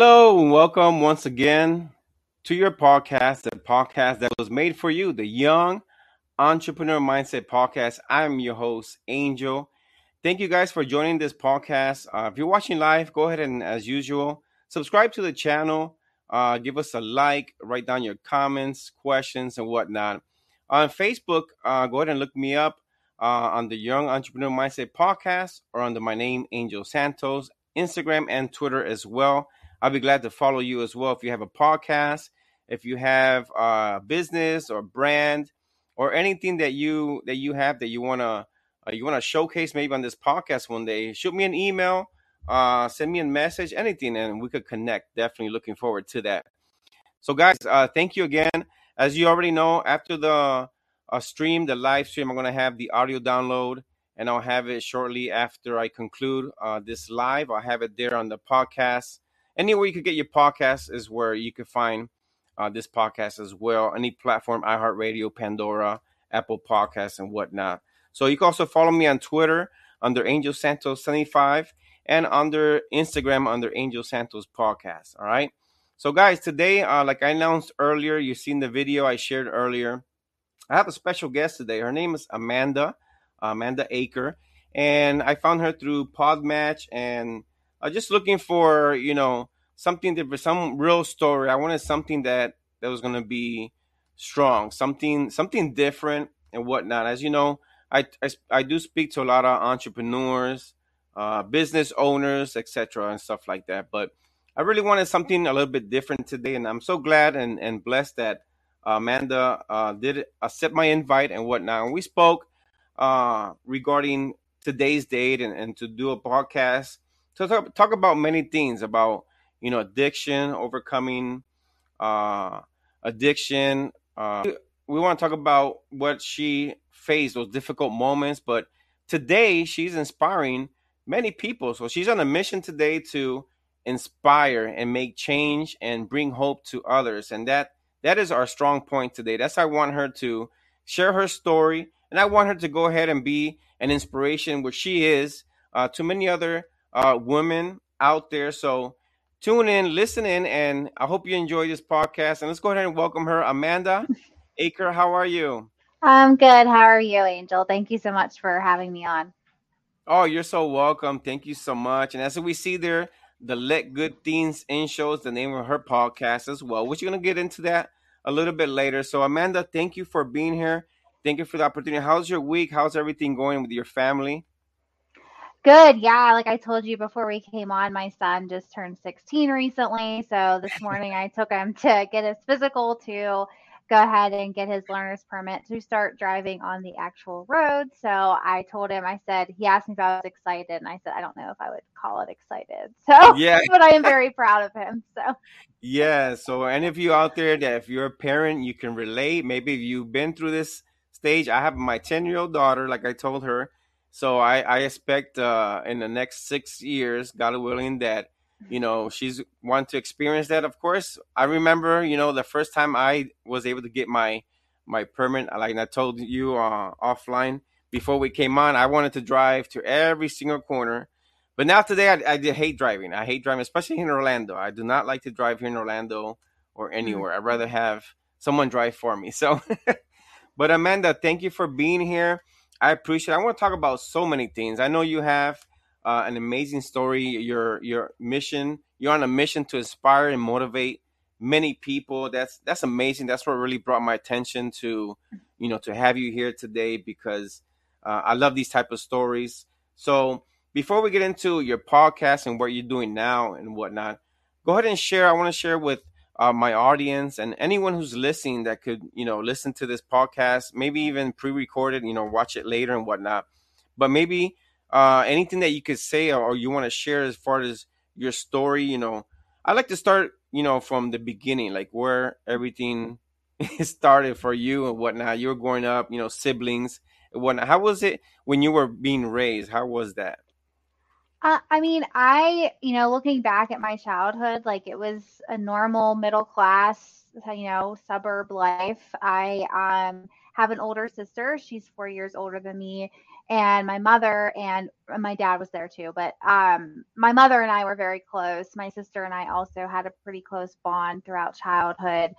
Hello, and welcome once again to your podcast, the podcast that was made for you, the Young Entrepreneur Mindset Podcast. I'm your host, Angel. Thank you guys for joining this podcast. Uh, if you're watching live, go ahead and, as usual, subscribe to the channel, uh, give us a like, write down your comments, questions, and whatnot. On Facebook, uh, go ahead and look me up uh, on the Young Entrepreneur Mindset Podcast or under my name, Angel Santos, Instagram and Twitter as well. I'll be glad to follow you as well if you have a podcast, if you have a business or brand or anything that you that you have that you want to uh, you want to showcase maybe on this podcast one day. Shoot me an email, uh, send me a message, anything, and we could connect. Definitely looking forward to that. So, guys, uh, thank you again. As you already know, after the uh, stream, the live stream, I'm going to have the audio download and I'll have it shortly after I conclude uh, this live. I'll have it there on the podcast anywhere you could get your podcast is where you could find uh, this podcast as well. Any platform, iHeartRadio, Pandora, Apple Podcasts, and whatnot. So you can also follow me on Twitter under Angel Santos 75 and under Instagram under Angel Santos Podcast. All right. So guys, today, uh, like I announced earlier, you've seen the video I shared earlier. I have a special guest today. Her name is Amanda, Amanda Aker, and I found her through Podmatch and uh, just looking for you know something that some real story. I wanted something that that was to be strong, something something different and whatnot. As you know, I I, I do speak to a lot of entrepreneurs, uh, business owners, etc., and stuff like that. But I really wanted something a little bit different today, and I'm so glad and, and blessed that Amanda uh, did accept my invite and whatnot. And we spoke uh, regarding today's date and, and to do a podcast to talk, talk about many things about you know addiction, overcoming uh, addiction. Uh, we want to talk about what she faced, those difficult moments. But today, she's inspiring many people. So she's on a mission today to inspire and make change and bring hope to others. And that that is our strong point today. That's I want her to share her story, and I want her to go ahead and be an inspiration, which she is uh, to many other uh, women out there. So tune in, listen in, and I hope you enjoy this podcast. And let's go ahead and welcome her, Amanda Aker. How are you? I'm good. How are you, Angel? Thank you so much for having me on. Oh, you're so welcome. Thank you so much. And as we see there, the Let Good Things In shows the name of her podcast as well, which you're going to get into that a little bit later. So, Amanda, thank you for being here. Thank you for the opportunity. How's your week? How's everything going with your family? Good. Yeah. Like I told you before we came on, my son just turned 16 recently. So this morning I took him to get his physical to go ahead and get his learner's permit to start driving on the actual road. So I told him, I said, he asked me if I was excited. And I said, I don't know if I would call it excited. So, yeah, but I am very proud of him. So, yeah. So, any of you out there that if you're a parent, you can relate. Maybe if you've been through this stage, I have my 10 year old daughter, like I told her, so I, I expect uh, in the next six years, God willing, that you know she's want to experience that. Of course, I remember you know the first time I was able to get my my permit, like I told you uh, offline before we came on, I wanted to drive to every single corner. But now today, I, I hate driving. I hate driving, especially in Orlando. I do not like to drive here in Orlando or mm-hmm. anywhere. I'd rather have someone drive for me. So, but Amanda, thank you for being here. I appreciate. It. I want to talk about so many things. I know you have uh, an amazing story. Your your mission. You're on a mission to inspire and motivate many people. That's that's amazing. That's what really brought my attention to, you know, to have you here today because uh, I love these type of stories. So before we get into your podcast and what you're doing now and whatnot, go ahead and share. I want to share with uh, my audience and anyone who's listening that could, you know, listen to this podcast, maybe even pre-recorded, you know, watch it later and whatnot. But maybe uh, anything that you could say or, you want to share as far as your story, you know, I like to start, you know, from the beginning, like where everything started for you and whatnot. You were growing up, you know, siblings and whatnot. How was it when you were being raised? How was that? Uh, I mean, I, you know, looking back at my childhood, like it was a normal middle class, you know, suburb life. I um, have an older sister. She's four years older than me. And my mother and my dad was there too. But um, my mother and I were very close. My sister and I also had a pretty close bond throughout childhood.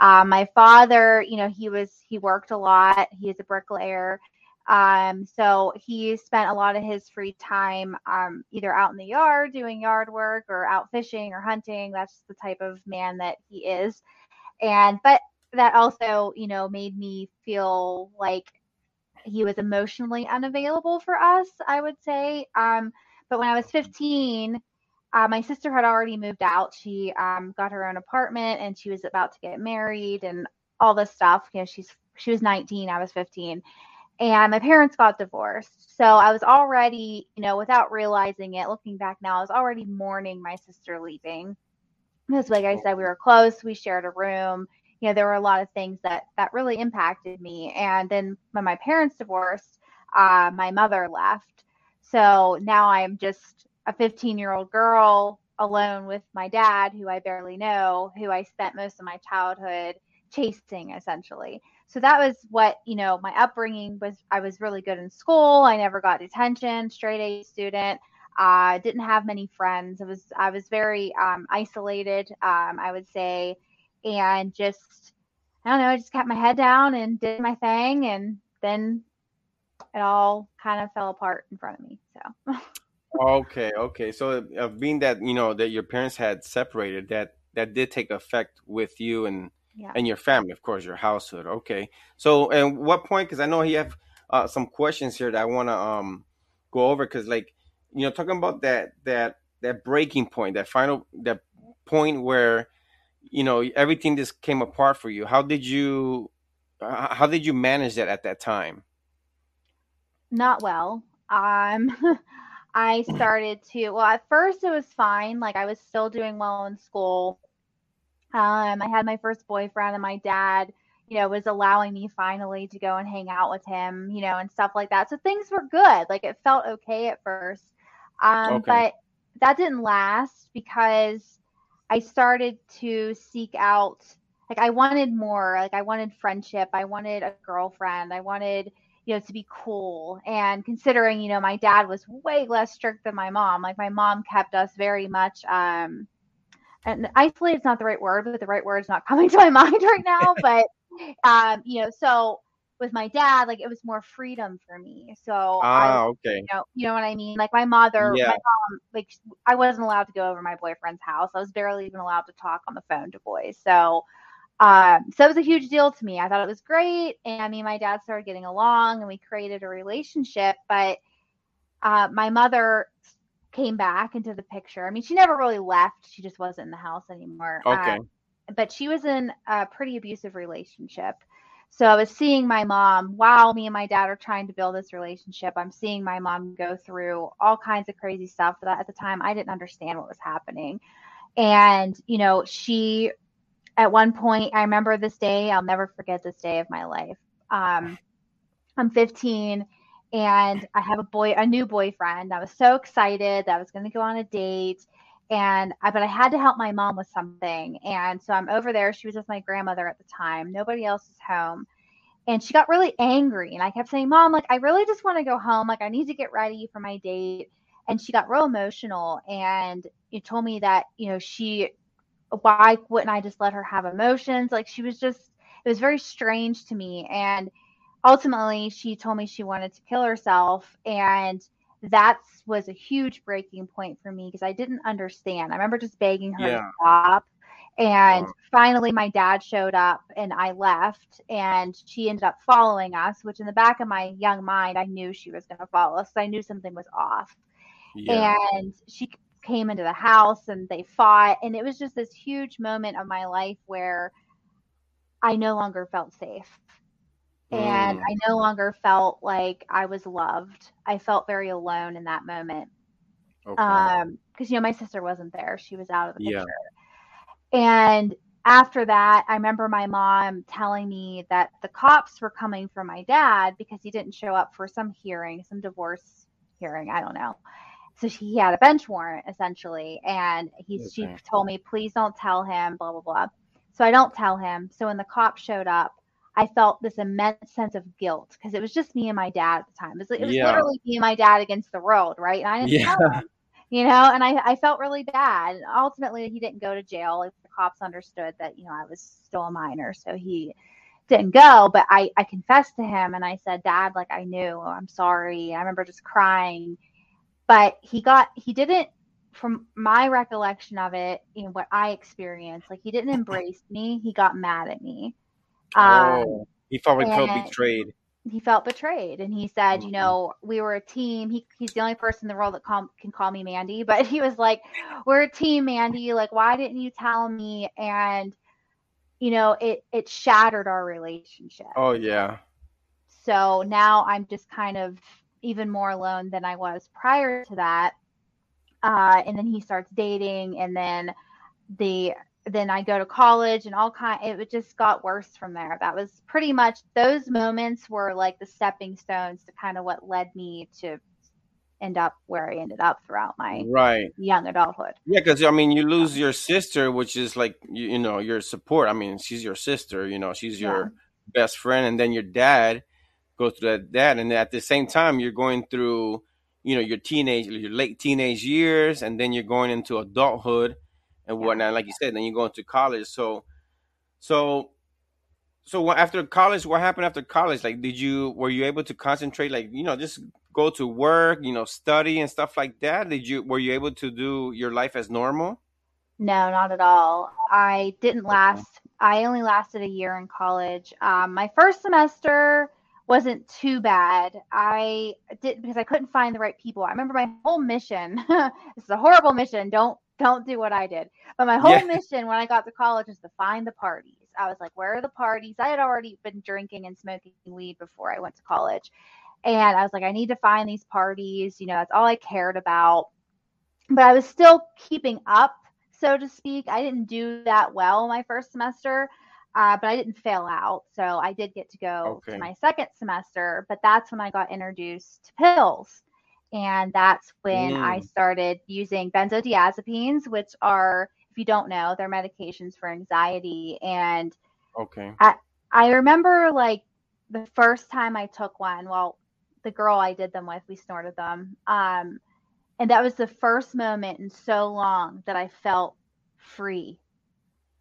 Um, my father, you know, he was, he worked a lot. He is a bricklayer. Um, so he spent a lot of his free time um, either out in the yard doing yard work or out fishing or hunting. That's the type of man that he is. And, but that also, you know, made me feel like he was emotionally unavailable for us, I would say. Um, but when I was 15, uh, my sister had already moved out. She um, got her own apartment and she was about to get married and all this stuff. You know, she's she was 19, I was 15 and my parents got divorced. So I was already, you know, without realizing it, looking back now, I was already mourning my sister leaving. Because, like I said, we were close, we shared a room. You know, there were a lot of things that that really impacted me. And then when my parents divorced, uh, my mother left. So now I'm just a 15 year old girl alone with my dad, who I barely know, who I spent most of my childhood chasing essentially so that was what you know my upbringing was i was really good in school. I never got detention straight a student. I uh, didn't have many friends. It was i was very um, isolated um, i would say. And just i don't know i just kept my head down and did my thing. And then it all kind of fell apart in front of me so. Okay okay. So uh, being that you know that your parents had separated that that did take effect with you and yeah. and your family, of course, your household. Okay. So, and what point? Because I know you have uh, some questions here that I want to um go over. Because, like, you know, talking about that that that breaking point, that final that point where you know everything just came apart for you. How did you how did you manage that at that time? Not well. Um. I started to, well, at first it was fine. Like I was still doing well in school. Um, I had my first boyfriend, and my dad, you know, was allowing me finally to go and hang out with him, you know, and stuff like that. So things were good. Like it felt okay at first. Um, okay. But that didn't last because I started to seek out, like, I wanted more. Like, I wanted friendship. I wanted a girlfriend. I wanted, you know, to be cool. And considering, you know, my dad was way less strict than my mom, like, my mom kept us very much, um, and isolate is not the right word, but the right word is not coming to my mind right now. but um, you know, so with my dad, like it was more freedom for me. So ah, I, okay, you know, you know what I mean. Like my mother, yeah. my mom, like I wasn't allowed to go over my boyfriend's house. I was barely even allowed to talk on the phone to boys. So, um, so it was a huge deal to me. I thought it was great, and me and my dad started getting along, and we created a relationship. But uh, my mother came back into the picture. I mean, she never really left. She just wasn't in the house anymore. Okay. Um, but she was in a pretty abusive relationship. So I was seeing my mom while me and my dad are trying to build this relationship. I'm seeing my mom go through all kinds of crazy stuff that at the time I didn't understand what was happening. And, you know, she at one point, I remember this day, I'll never forget this day of my life. Um, I'm 15 and I have a boy, a new boyfriend. I was so excited that I was going to go on a date, and I, but I had to help my mom with something, and so I'm over there. She was with my grandmother at the time. Nobody else is home, and she got really angry, and I kept saying, "Mom, like I really just want to go home. Like I need to get ready for my date." And she got real emotional, and you told me that you know she, why wouldn't I just let her have emotions? Like she was just, it was very strange to me, and ultimately she told me she wanted to kill herself and that was a huge breaking point for me because I didn't understand. I remember just begging her yeah. to stop. And finally, my dad showed up and I left, and she ended up following us, which in the back of my young mind, I knew she was going to follow us. So I knew something was off. Yeah. And she came into the house and they fought. And it was just this huge moment of my life where I no longer felt safe and mm. I no longer felt like I was loved. I felt very alone in that moment. Okay. Um, because you know my sister wasn't there; she was out of the picture. And after that, I remember my mom telling me that the cops were coming for my dad because he didn't show up for some hearing, some divorce hearing. I don't know. so he had a bench warrant essentially, and he okay. she told me, please don't tell him, blah blah blah. So I don't tell him. So when the cop showed up, I felt this immense sense of guilt because it was just me and my dad at the time. It was, it was yeah. literally me and my dad against the world, right? And I didn't yeah. tell him, you know, and I, I felt really bad. Ultimately, he didn't go to jail. Like, the cops understood that, you know, I was still a minor. So he didn't go, but I, I confessed to him and I said, Dad, like, I knew, I'm sorry. I remember just crying. But he got, he didn't from my recollection of it, and what I experienced, like he didn't embrace me, he got mad at me. Um, oh, he felt like felt betrayed. He felt betrayed, and he said, mm-hmm. "You know, we were a team. He, he's the only person in the world that call, can call me Mandy, but he was like, "We're a team, Mandy. Like, why didn't you tell me?" And you know, it it shattered our relationship. Oh yeah. So now I'm just kind of even more alone than I was prior to that. Uh, and then he starts dating, and then the then I go to college and all kind it just got worse from there. That was pretty much those moments were like the stepping stones to kind of what led me to end up where I ended up throughout my right young adulthood. Yeah, because I mean, you lose your sister, which is like you, you, know your support. I mean, she's your sister. You know, she's your yeah. best friend, and then your dad goes through that. Dad, and at the same time, you're going through you know your teenage, your late teenage years, and then you're going into adulthood and whatnot. Like you said, then you go into college. So, so, so after college, what happened after college? Like, did you were you able to concentrate? Like, you know, just go to work, you know, study and stuff like that. Did you were you able to do your life as normal? No, not at all. I didn't last. I only lasted a year in college. Um, my first semester wasn't too bad. I did because I couldn't find the right people. I remember my whole mission. this is a horrible mission. Don't don't do what I did. But my whole yeah. mission when I got to college was to find the parties. I was like, where are the parties? I had already been drinking and smoking weed before I went to college. And I was like, I need to find these parties. You know, that's all I cared about. But I was still keeping up, so to speak. I didn't do that well my first semester, uh, but I didn't fail out. So I did get to go okay. to my second semester. But that's when I got introduced to pills and that's when mm. I started using benzodiazepines, which are, if you don't know, they're medications for anxiety. And okay, I, I remember like the first time I took one. Well, the girl I did them with, we snorted them. Um, and that was the first moment in so long that I felt free.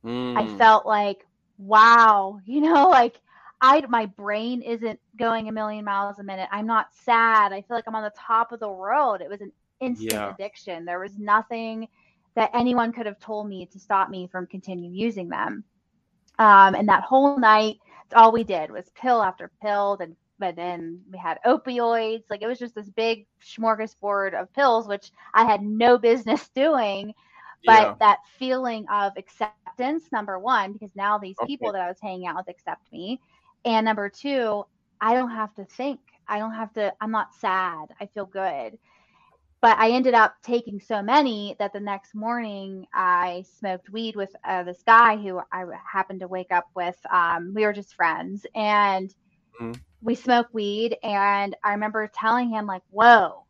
Mm. I felt like, wow, you know, like I my brain isn't going a million miles a minute. I'm not sad. I feel like I'm on the top of the world. It was an instant yeah. addiction. There was nothing that anyone could have told me to stop me from continue using them. Um, and that whole night, all we did was pill after pill, and but then we had opioids. Like it was just this big smorgasbord of pills, which I had no business doing. But yeah. that feeling of acceptance, number one, because now these okay. people that I was hanging out with accept me. And number two, I don't have to think. I don't have to, I'm not sad. I feel good. But I ended up taking so many that the next morning I smoked weed with uh, this guy who I happened to wake up with. Um, we were just friends and mm-hmm. we smoked weed. And I remember telling him, like, whoa,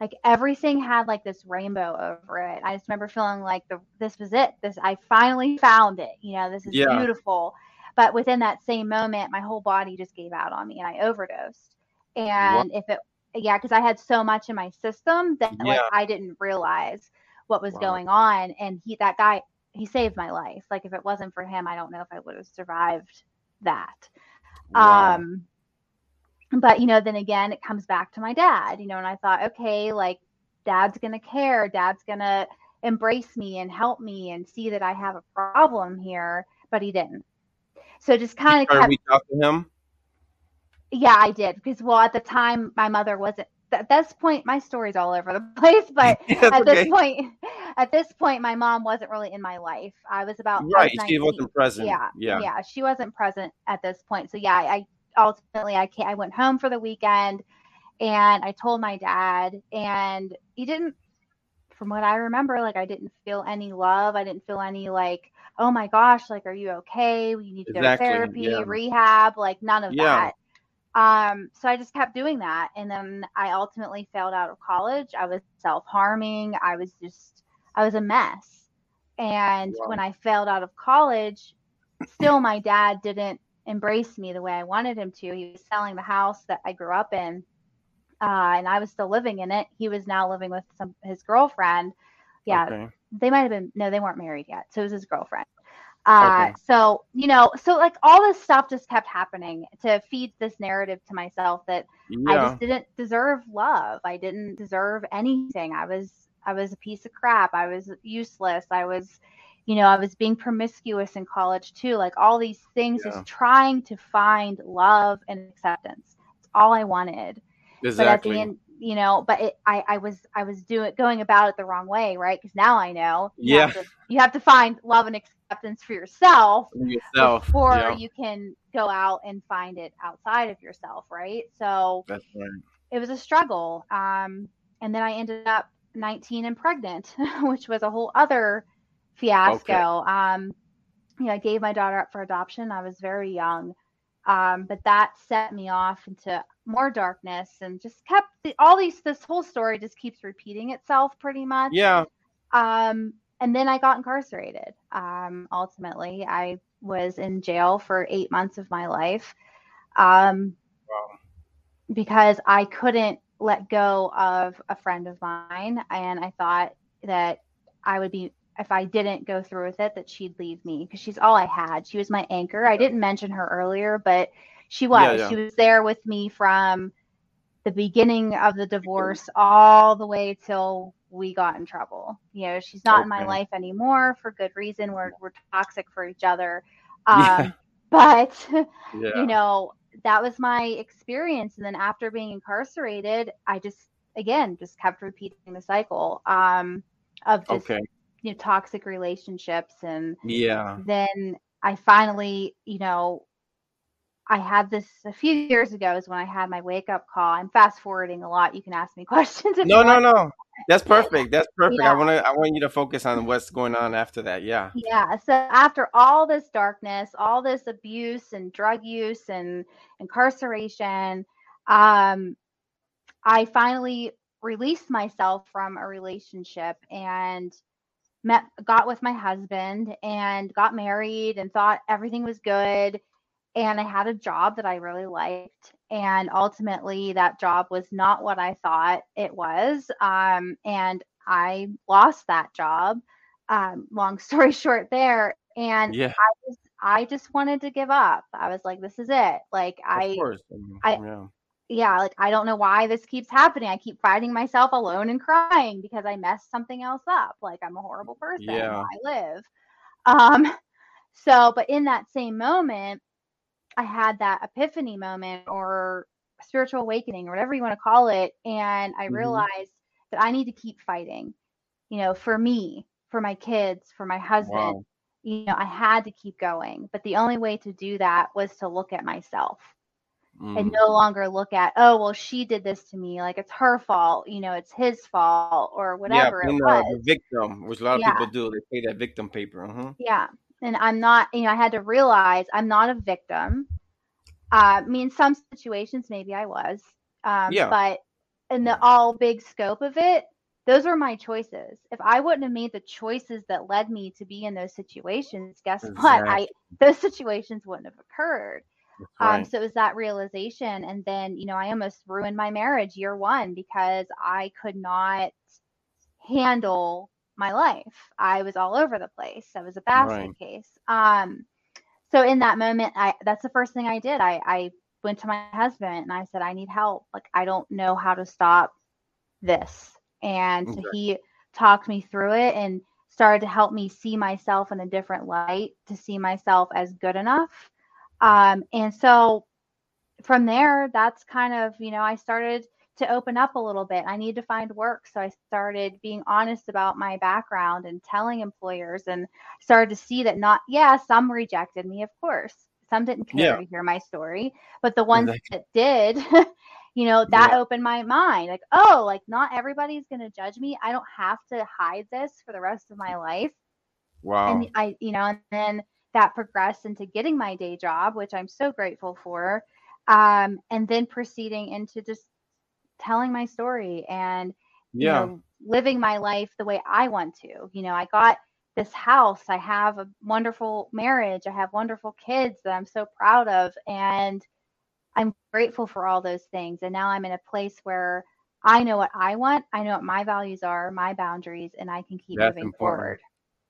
like everything had like this rainbow over it. I just remember feeling like the this was it. This I finally found it. You know, this is yeah. beautiful. But within that same moment, my whole body just gave out on me and I overdosed. And if it, yeah, because I had so much in my system that yeah. like I didn't realize what was wow. going on. And he, that guy, he saved my life. Like if it wasn't for him, I don't know if I would have survived that. Wow. Um, but you know, then again, it comes back to my dad, you know, and I thought, okay, like dad's gonna care, dad's gonna embrace me and help me and see that I have a problem here, but he didn't. So just kind of kept. We talked to him. Yeah, I did because well, at the time my mother wasn't. At this point, my story's all over the place, but at okay. this point, at this point, my mom wasn't really in my life. I was about right. Was she wasn't present. Yeah, yeah, yeah. She wasn't present at this point. So yeah, I ultimately I I went home for the weekend, and I told my dad, and he didn't. From what I remember, like I didn't feel any love. I didn't feel any like oh my gosh, like, are you okay? We need to exactly. go to therapy, yeah. rehab, like none of yeah. that. Um, so I just kept doing that. And then I ultimately failed out of college. I was self harming. I was just, I was a mess. And Wow. when I failed out of college, still my dad didn't embrace me the way I wanted him to. He was selling the house that I grew up in. Uh, and I was still living in it. He was now living with some his girlfriend. Yeah, Okay. They might have been no, they weren't married yet. So it was his girlfriend. Uh, Okay. so you know, so like all this stuff just kept happening to feed this narrative to myself that I just didn't deserve love. I didn't deserve anything. I was I was a piece of crap. I was useless. I was, you know, I was being promiscuous in college too. Like all these things, Yeah. just trying to find love and acceptance. It's all I wanted but at Exactly. the end you know but it, i i was i was doing going about it the wrong way right because now i know you Yeah. have, to, you have to find love and acceptance for yourself Yourself. before Yeah. you can go out and find it outside of yourself right so right. it was a struggle um and then i ended up 19 and pregnant which was a whole other fiasco um you know i gave my daughter up for adoption i was very young um, but that set me off into more darkness and just kept the, all these this whole story just keeps repeating itself pretty much Yeah. um, and then i got incarcerated um, ultimately i was in jail for eight months of my life um, Wow. because i couldn't let go of a friend of mine and i thought that i would be if i didn't go through with it that she'd leave me because she's all i had. She was my anchor. I didn't mention her earlier but she was. Yeah, yeah. she was there with me from the beginning of the divorce all the way till we got in trouble. You know she's not in my life anymore for good reason. We're, we're toxic for each other. Yeah. um, but Yeah. you know that was my experience. And then after being incarcerated i just again just kept repeating the cycle um of just Okay. You know toxic relationships and Yeah. then i finally you know i had this a few years ago is when i had my wake up call i'm fast forwarding a lot you can ask me questions if No, no, no. That's perfect. That's perfect. Yeah. I want to. I want you to focus on what's going on after that. Yeah. Yeah. So after all this darkness, all this abuse and drug use and incarceration, um, I finally released myself from a relationship and met got with my husband and got married and thought everything was good and I had a job that I really liked and ultimately that job was not what I thought it was um, and I lost that job um, long story short there and Yeah. I just I just wanted to give up I was like this is it like Of I course. Um, I- yeah. Yeah, like I don't know why this keeps happening. I keep finding myself alone and crying because I messed something else up. Like I'm a horrible person. Yeah. I live. Um so but in that same moment, I had that epiphany moment or spiritual awakening or whatever you want to call it and I Mhm. realized that I need to keep fighting. You know, for me, for my kids, for my husband. Wow. You know, I had to keep going, but the only way to do that was to look at myself and Mm. no longer look at oh well she did this to me like it's her fault you know it's his fault or Yeah. whatever it Being uh, was the victim, which a lot of Yeah. people do. They pay that victim paper. Uh-huh. yeah and i'm not you know i had to realize i'm not a victim uh, i mean some situations maybe i was um, Yeah. but in the all big scope of it those were my choices if i wouldn't have made the choices that led me to be in those situations guess what i those situations wouldn't have occurred That's Um, so it was that realization. And then, you know, I almost ruined my marriage year one because I could not handle my life. I was all over the place. I was a basket Right. case. Um, so in that moment, I that's the first thing I did. I, I went to my husband and I said, I need help. Like I don't know how to stop this. And so he talked me through it and started to help me see myself in a different light, to see myself as good enough. Um, and so from there, that's kind of, you know, I started to open up a little bit. I need to find work. So I started being honest about my background and telling employers and started to see that not, yeah, some rejected me, of course. Some didn't care Yeah. to hear my story, but the ones Exactly. that did, you know, that Yeah. opened my mind. Like, oh, like not everybody's going to judge me. I don't have to hide this for the rest of my life Wow. and I, you know, and then that progressed into getting my day job, which I'm so grateful for. um, and then proceeding into just telling my story and you Yeah. know living my life the way I want to. You know, I got this house, I have a wonderful marriage, I have wonderful kids that I'm so proud of and I'm grateful for all those things. And now I'm in a place where I know what I want, I know what my values are, my boundaries, and I can keep That's moving important. forward.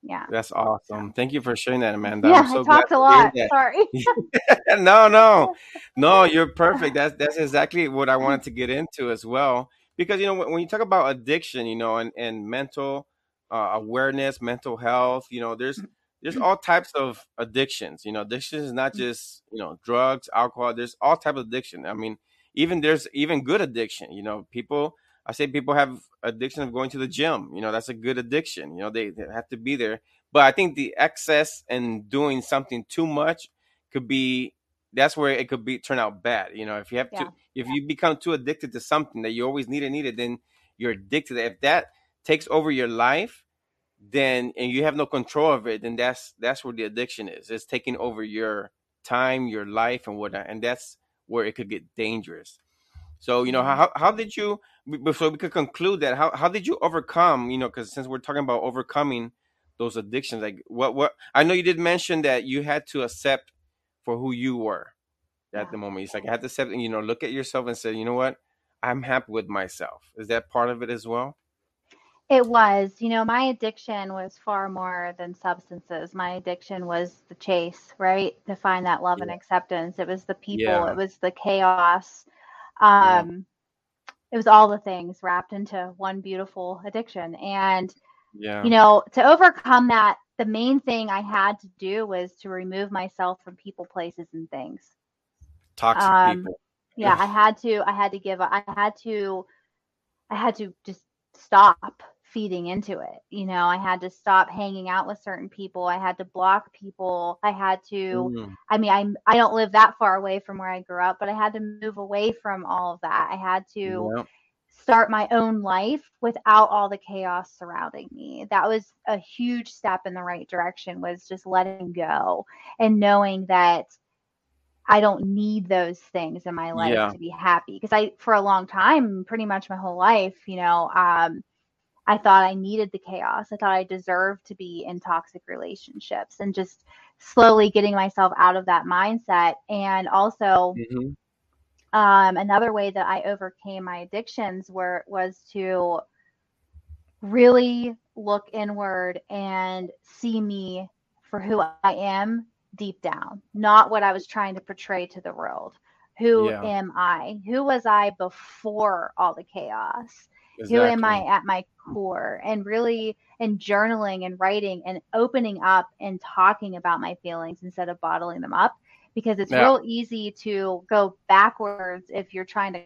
Yeah. That's awesome. Thank you for sharing that, Amanda. yeah, so I talked a lot. Sorry. no, no, no, you're perfect. That's that's exactly what I wanted to get into as well. Because you know, when, when you talk about addiction, you know, and and mental uh, awareness, mental health, you know, there's mm-hmm. there's mm-hmm. all types of addictions. You know, addiction is not mm-hmm. just you know drugs, alcohol. There's all type of addiction. I mean, even there's even good addiction. You know, people. I say people have addiction of going to the gym. You know, that's a good addiction. You know, they, they have to be there. But I think the excess and doing something too much could be that's where it could be turn out bad. You know, if you have Yeah. to if you become too addicted to something that you always need it, need it, then you're addicted. If that takes over your life, then and you have no control of it, then that's that's where the addiction is. It's taking over your time, your life, and whatnot, and that's where it could get dangerous. So you know Mhm. how how did you before we could conclude that how how did you overcome you know because since we're talking about overcoming those addictions like what what I know you did mention that you had to accept for who you were at Yeah. the moment. It's like I had to accept and you know look at yourself and say you know what I'm happy with myself. Is that part of it as well? It was, you know, my addiction was far more than substances. My addiction was the chase, right? To find that love and acceptance. It was the people, Yeah. it was the chaos. Um, yeah. It was all the things wrapped into one beautiful addiction. And, Yeah. you know, to overcome that, the main thing I had to do was to remove myself from people, places, and things. Toxic um, people. yeah i had to i had to give up i had to i had to just stop feeding into it. You know i had to stop hanging out with certain people. I had to block people. I had to Mm, i mean i i don't live that far away from where i grew up but i had to move away from all of that. I had to start my own life without all the chaos surrounding me. That was a huge step in the right direction was just letting go and knowing that I don't need those things in my life Yeah. to be happy because I for a long time pretty much my whole life you know um I thought I needed the chaos I thought I deserved to be in toxic relationships and just slowly getting myself out of that mindset and also Mhm. um another way that I overcame my addictions were was to really look inward and see me for who I am deep down, not what I was trying to portray to the world. Who Yeah. am I? Who was I before all the chaos? Who am I at my core? And really, and journaling and writing and opening up and talking about my feelings instead of bottling them up, because it's Yeah. real easy to go backwards if you're trying to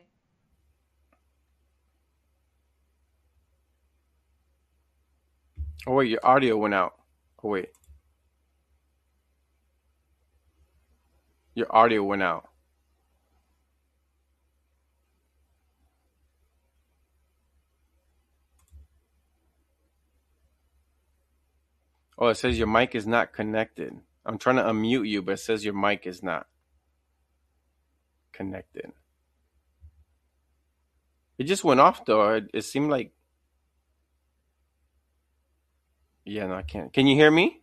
Oh wait, your audio went out. Oh wait, your audio went out. Oh, it says your mic is not connected. I'm trying to unmute you, but it says your mic is not connected. It just went off though. It, it seemed like yeah, no, I can't. Can you hear me?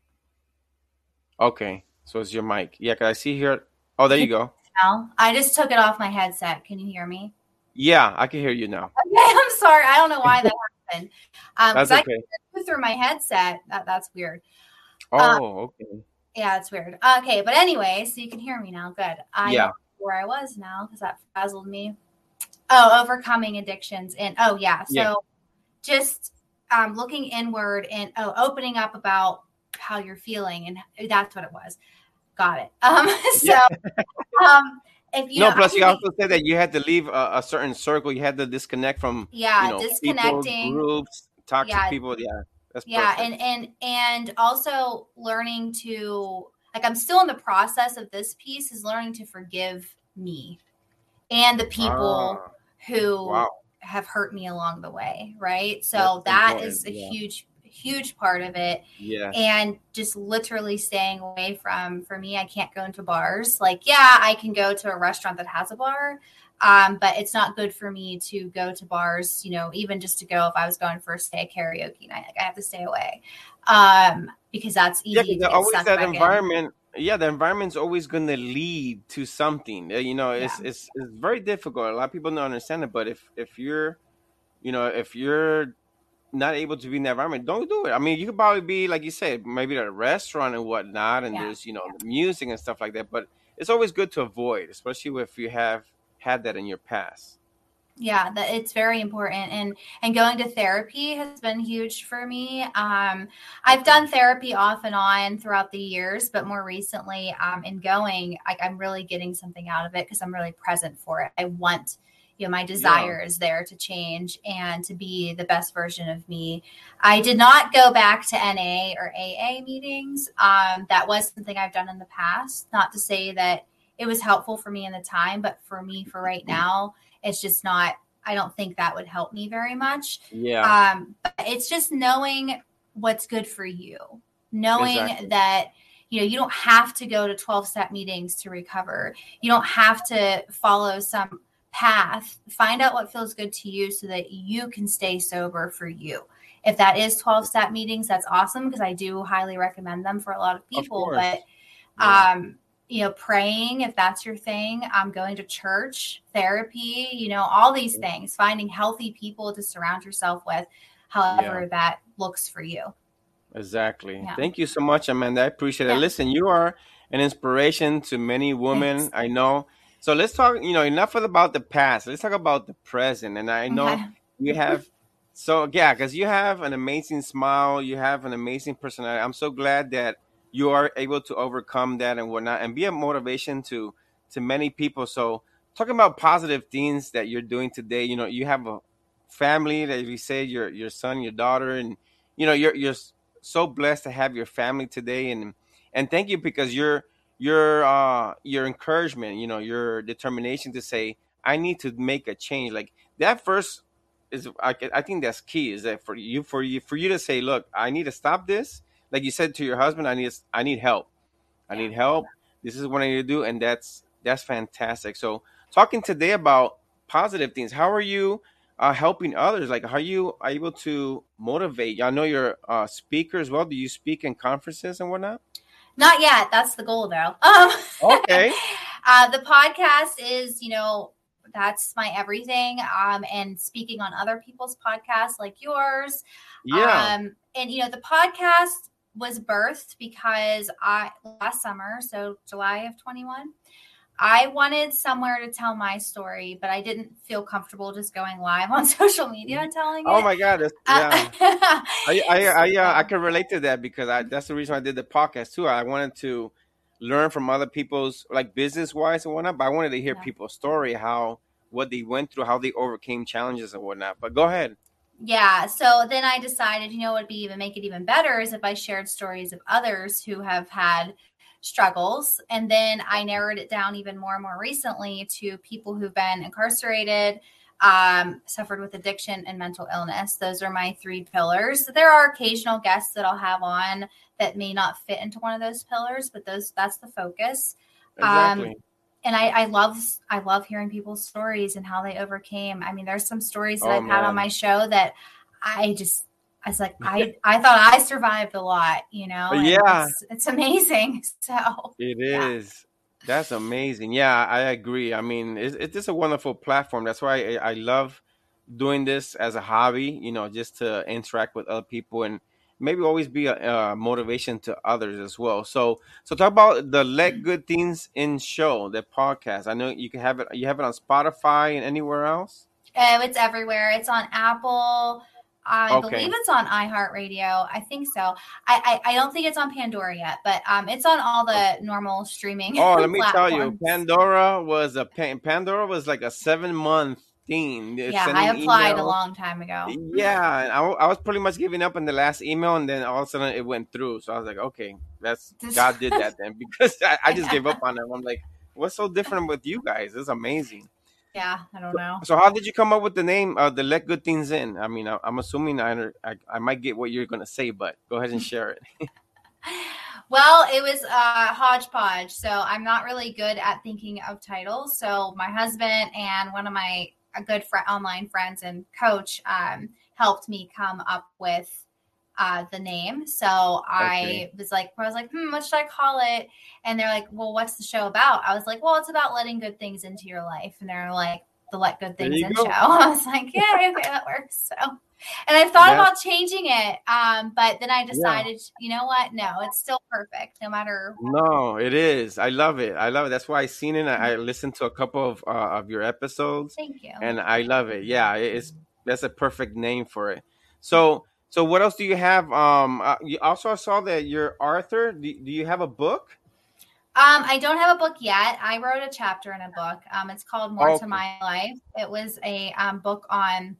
Okay, so it's your mic. Yeah, 'cause I see here. Oh, there you go. now. I just took it off my headset. Can you hear me? Yeah, I can hear you now. Okay, I'm sorry. I don't know why that happened. Um, That's I okay. can through my headset. That, that's weird. Oh, okay. Yeah, it's weird. Okay, but anyway, so you can hear me now. Good. I Yeah. where I was now because that frazzled me. Oh, overcoming addictions and oh yeah, so Yeah. just um, looking inward and oh, opening up about how you're feeling and that's what it was. Got it. Um, so um, if you no, know, plus you also said that you had to leave a, a certain circle. You had to disconnect from yeah, you know disconnecting. people, groups, toxic Yeah. people. Yeah, that's yeah perfect. and and and also learning to like i'm still in the process of this piece is learning to forgive me and the people Ah, who wow. have hurt me along the way right so That's that important, is a yeah. huge huge part of it. Yeah. And just literally staying away from, for me, I can't go into bars. Like, yeah, I can go to a restaurant that has a bar, um, but it's not good for me to go to bars, you know, even just to go if I was going for a karaoke night, like I have to stay away. Um, because that's easy. Yeah, always that back in. environment. Yeah, the environment's always going to lead to something. Uh, You know, it's it's it's very difficult. A lot of people don't understand it, but if if you're, you know, if you're not able to be in that environment, don't do it. I mean, you could probably be like you said, maybe at a restaurant and whatnot, and Yeah, there's you know music and stuff like that. But it's always good to avoid, especially if you have had that in your past. yeah that it's very important and and going to therapy has been huge for me. Um i've done therapy off and on throughout the years but more recently um in going I, i'm really getting something out of it because i'm really present for it. I want you know my desire is there to change and to be the best version of me. I did not go back to na or aa meetings. Um that was something i've done in the past. Not to say that it was helpful for me in the time but for me for right now it's just not i don't think that would help me very much Yeah, um but it's just knowing what's good for you knowing exactly. that you know you don't have to go to 12 step meetings to recover you don't have to follow some path find out what feels good to you so that you can stay sober for you if that is 12 step meetings that's awesome because i do highly recommend them for a lot of Of people course. but Yeah. You know praying if that's your thing um going to church therapy you know all these things finding healthy people to surround yourself with however that looks for you Exactly. Yeah. Thank you so much, Amanda. I appreciate it. Yeah. Listen, you are an inspiration to many women. Thanks. I know. So let's talk, you know, enough about the past. Let's talk about the present. And I know Okay. you have so yeah, because you have an amazing smile, you have an amazing personality. I'm so glad that you are able to overcome that and whatnot and be a motivation to to many people. So talking about positive things that you're doing today, you know, you have a family that you say your your son, your daughter, and you know, you're you're so blessed to have your family today and and thank you because your your uh your encouragement, you know, your determination to say, I need to make a change. Like that first is I, I think that's key is that for you for you for you to say look i need to stop this like you said to your husband i need i need help. I need help. This is what i need to do and that's that's fantastic. So talking today about positive things how are you uh, helping others? Like how are you able to motivate? I know you're a speaker as well. Do you speak in conferences and whatnot? Not yet. That's the goal though. Um Okay. uh the podcast is you know that's my everything um and speaking on other people's podcasts like yours. Yeah. Um, and you know, the podcast was birthed because I last summer, so July of 21, I wanted somewhere to tell my story, but I didn't feel comfortable just going live on social media and telling it. oh it. my god that's, yeah Uh, I I I, uh, I can relate to that because I that's the reason I did the podcast too. I wanted to learn from other people's like business wise and whatnot, but I wanted to hear Yeah. people's story, how what they went through, how they overcame challenges and whatnot. But go ahead. Yeah so then i decided you know what would be even make it even better is if i shared stories of others who have had struggles and then i narrowed it down even more and more recently to people who've been incarcerated um, suffered with addiction and mental illness. Those are my three pillars. There are occasional guests that i'll have on that may not fit into one of those pillars but those that's the focus. Um, Exactly. And I, I love I love hearing people's stories and how they overcame. I mean, there's some stories that Oh, I've had on my show that I just I was like I I thought I survived a lot, you know. and Yeah. it's, it's amazing. So It yeah. is. That's amazing. Yeah, I agree. I mean, it's, it's just a wonderful platform. That's why I, I love doing this as a hobby, you know, just to interact with other people and maybe always be a, a motivation to others as well. So, so talk about the Let Good Things In show, the podcast. I know you can have it, you have it on Spotify and anywhere else. Oh, it's everywhere. It's on Apple. I Okay. believe it's on iHeartRadio. I think so. I, I I don't think it's on Pandora yet, but um, it's on all the normal streaming. Oh, let me tell you. Pandora was a Pandora was like a seven month thing. They're Yeah, I applied a long time ago. Yeah, and I, I was pretty much giving up in the last email, and then all of a sudden it went through. So I was like, okay, that's God did that then because I, I just gave up on them. I'm like, what's so different with you guys? It's amazing. Yeah, I don't know. So how did you come up with the name uh, the Let Good Things In? I mean, I, am assuming I, I, I might get what you're going to say, but go ahead and share it. well, it was uh, hodgepodge, so I'm not really good at thinking of titles. So my husband and one of my a good fr- online friends and coach um, helped me come up with uh, the name. So I was like, I was like, hmm, what should I call it? And they're like, well, what's the show about? I was like, well, it's about letting good things into your life. And they're like, the Let Good Things In go. show. I was like, yeah, okay, that works. So, and I've thought about changing it, um, but then I decided, yeah. you know what? No, it's still perfect, no matter. No, it is. I love it. I love it. That's why I seen it. I, I listened to a couple of uh, of your episodes. Thank you. And I love it. Yeah, it's that's a perfect name for it. So so what else do you have? Um, uh, you also saw that you're Arthur. Do, do you have a book? Um, I don't have a book yet. I wrote a chapter in a book. Um, it's called More okay. to My Life. It was a um, book on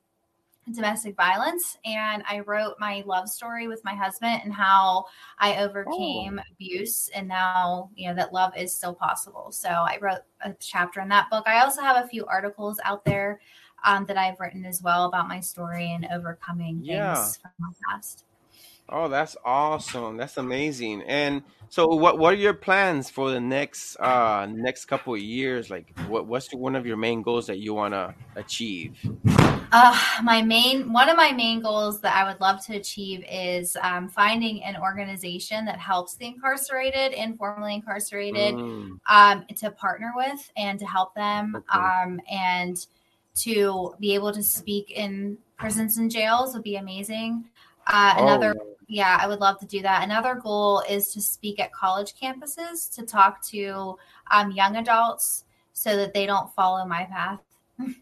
domestic violence, and I wrote my love story with my husband and how I overcame oh. abuse, and now you know that love is still possible. So I wrote a chapter in that book. I also have a few articles out there um, that I've written as well about my story and overcoming yeah. things from my past. Oh, that's awesome. That's amazing. And so what what are your plans for the next uh next couple of years? Like what what's one of your main goals that you want to achieve? Uh my main one of my main goals that I would love to achieve is um, finding an organization that helps the incarcerated, informally incarcerated, mm. um, to partner with and to help them okay. um, and to be able to speak in prisons and jails would be amazing. Uh, another, oh. Yeah, I would love to do that. Another goal is to speak at college campuses to talk to um, young adults so that they don't follow my path. so,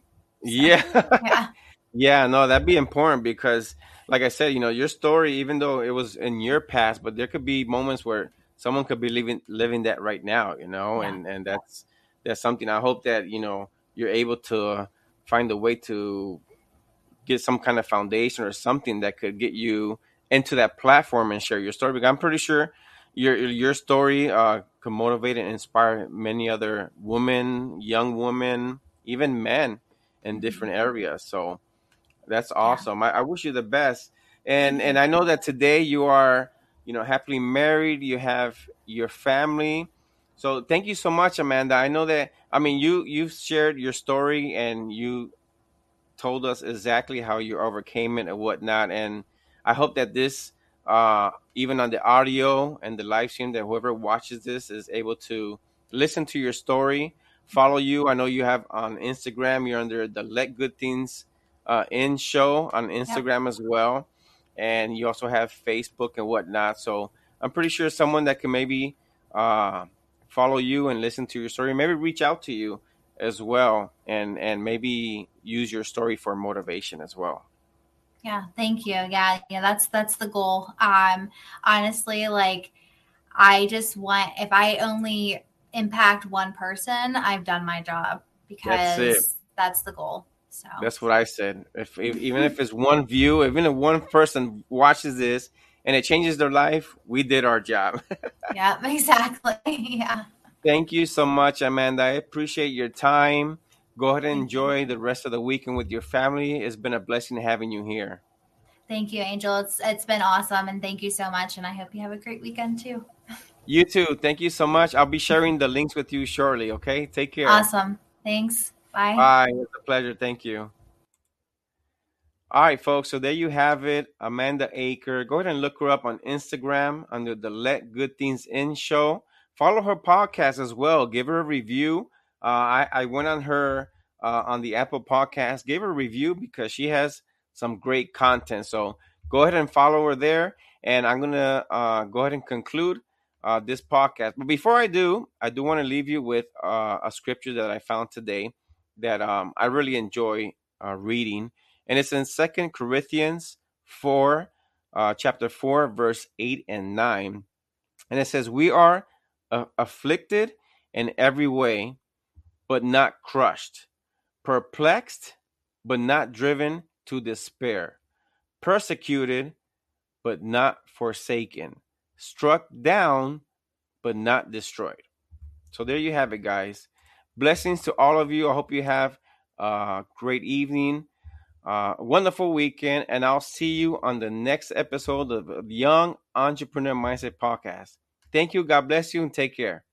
yeah. yeah. yeah, no, that'd be important because, like I said, you know, your story, even though it was in your past, but there could be moments where someone could be living living that right now, you know, yeah. and and that's that's something. I hope that you know you're able to find a way to get some kind of foundation or something that could get you into that platform and share your story. Because I'm pretty sure your your story uh, could motivate and inspire many other women, young women, even men in different mm-hmm. areas. So that's awesome. I, I wish you the best. And and I know that today you are, you know, happily married. You have your family. So thank you so much, Amanda. I know that I mean you you've shared your story and you told us exactly how you overcame it and whatnot. And I hope that this uh, even on the audio and the live stream that whoever watches this is able to listen to your story, follow you. I know you have on Instagram, you're under the Let Good Things uh, In show on Instagram yep. as well. And you also have Facebook and whatnot. So I'm pretty sure someone that can maybe uh, follow you and listen to your story, maybe reach out to you as well and and maybe use your story for motivation as well yeah thank you yeah yeah that's that's the goal um honestly like i just want if i only impact one person i've done my job because that's, that's the goal so that's what i said if, if even if it's one view even if one person watches this and it changes their life, we did our job. yeah, exactly. Yeah. Thank you so much, Amanda. I appreciate your time. Go ahead and enjoy the rest of the weekend with your family. It's been a blessing having you here. Thank you, Angel. It's it's been awesome and thank you so much. And I hope you have a great weekend too. You too. Thank you so much. I'll be sharing the links with you shortly. Okay. Take care. Awesome. Thanks. Bye. Bye. It's a pleasure. Thank you. All right, folks. So there you have it, Amanda Aker. Go ahead and look her up on Instagram under the Let Good Things In show. Follow her podcast as well. Give her a review. Uh, I, I went on her uh, on the Apple Podcast, gave her a review because she has some great content. So go ahead and follow her there. And I'm gonna uh, go ahead and conclude uh, this podcast. But before I do, I do want to leave you with uh, a scripture that I found today that um, I really enjoy uh, reading and it's in Second Corinthians four, uh, chapter four, verse eight and nine, and it says, "We are uh, afflicted in every way, but not crushed; perplexed, but not driven to despair; persecuted, but not forsaken; struck down, but not destroyed." So there you have it, guys. Blessings to all of you. I hope you have a great evening, uh, wonderful weekend, and I'll see you on the next episode of Young Entrepreneur Mindset Podcast. Thank you. God bless you and take care.